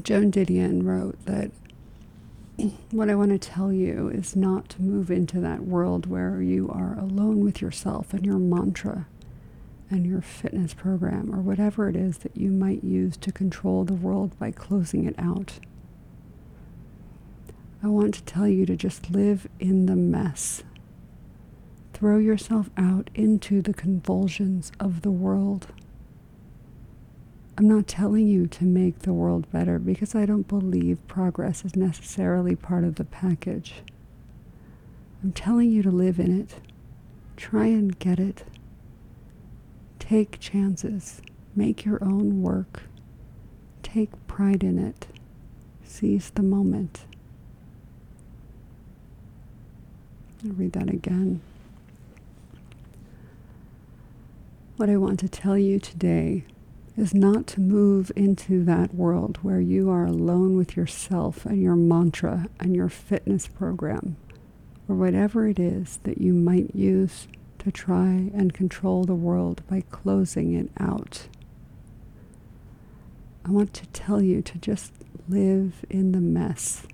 Joan Didion wrote that what I want to tell you is not to move into that world where you are alone with yourself and your mantra and your fitness program or whatever it is that you might use to control the world by closing it out. I want to tell you to just live in the mess. Throw yourself out into the convulsions of the world. I'm not telling you to make the world better because I don't believe progress is necessarily part of the package. I'm telling you to live in it. Try and get it. Take chances. Make your own work. Take pride in it. Seize the moment. I'll read that again. What I want to tell you today is not to move into that world where you are alone with yourself and your mantra and your fitness program or whatever it is that you might use to try and control the world by closing it out. I want to tell you to just live in the mess.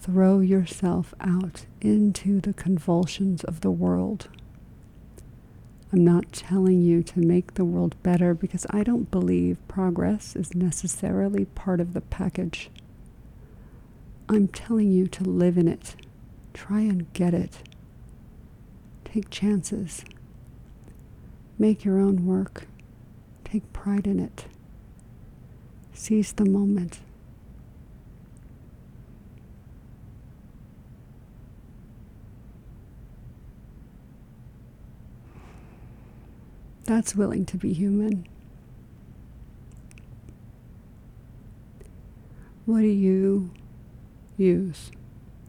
Throw yourself out into the convulsions of the world. I'm not telling you to make the world better because I don't believe progress is necessarily part of the package. I'm telling you to live in it. Try and get it. Take chances. Make your own work. Take pride in it. Seize the moment. That's willing to be human. What do you use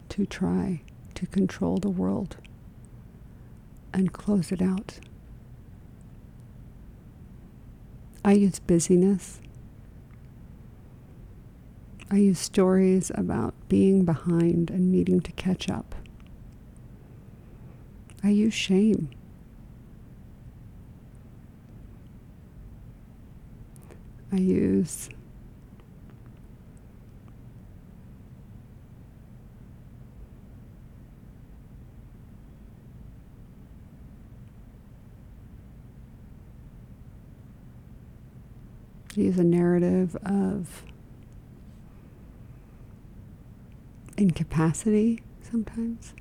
to try to control the world and close it out? I use busyness. I use stories about being behind and needing to catch up. I use shame. I use use a narrative of incapacity sometimes.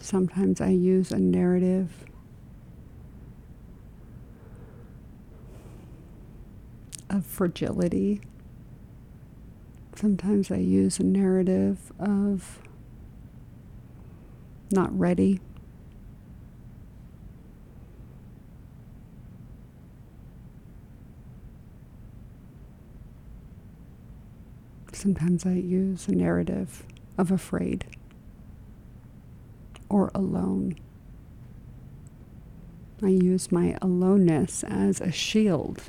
Sometimes I use a narrative of fragility. Sometimes I use a narrative of not ready. Sometimes I use a narrative of afraid or alone. I use my aloneness as a shield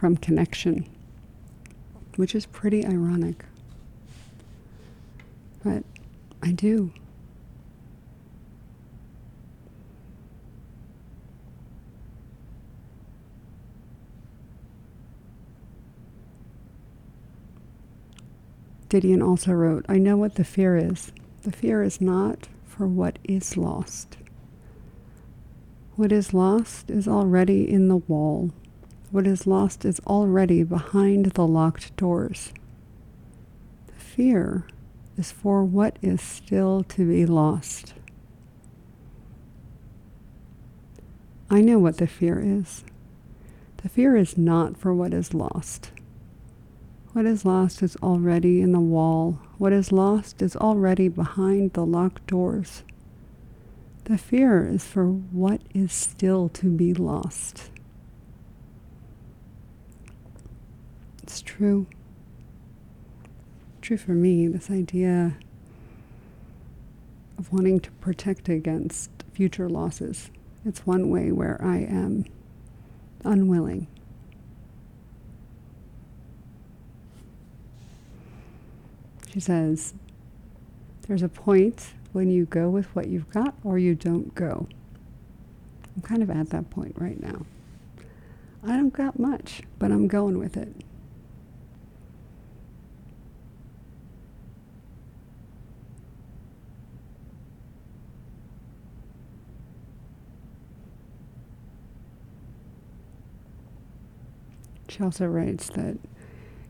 from connection, which is pretty ironic. But I do. Didion also wrote, I know what the fear is. The fear is not for what is lost. What is lost is already in the wall. What is lost is already behind the locked doors. The fear is for what is still to be lost. I know what the fear is. The fear is not for what is lost. What is lost is already in the wall. What is lost is already behind the locked doors. The fear is for what is still to be lost. It's true. True for me, this idea of wanting to protect against future losses. It's one way where I am unwilling. She says, There's a point when you go with what you've got or you don't go. I'm kind of at that point right now. I don't got much, but I'm going with it. She also writes that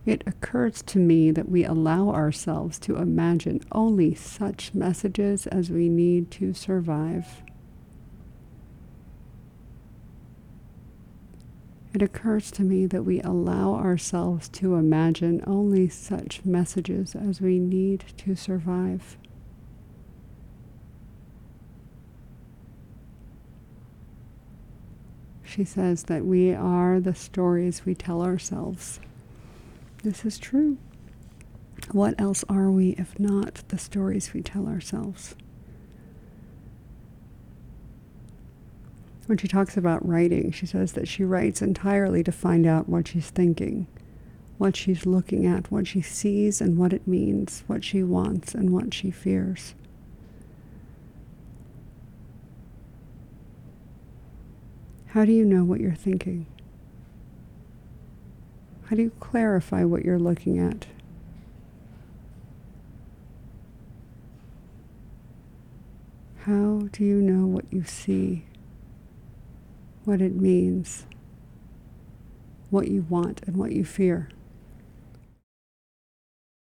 it occurs to me that we allow ourselves to imagine only such messages as we need to survive. It occurs to me that we allow ourselves to imagine only such messages as we need to survive. She says that we are the stories we tell ourselves. This is true. What else are we if not the stories we tell ourselves? When she talks about writing, she says that she writes entirely to find out what she's thinking, what she's looking at, what she sees and what it means, what she wants and what she fears. How do you know what you're thinking? How do you clarify what you're looking at? How do you know what you see? What it means? What you want and what you fear?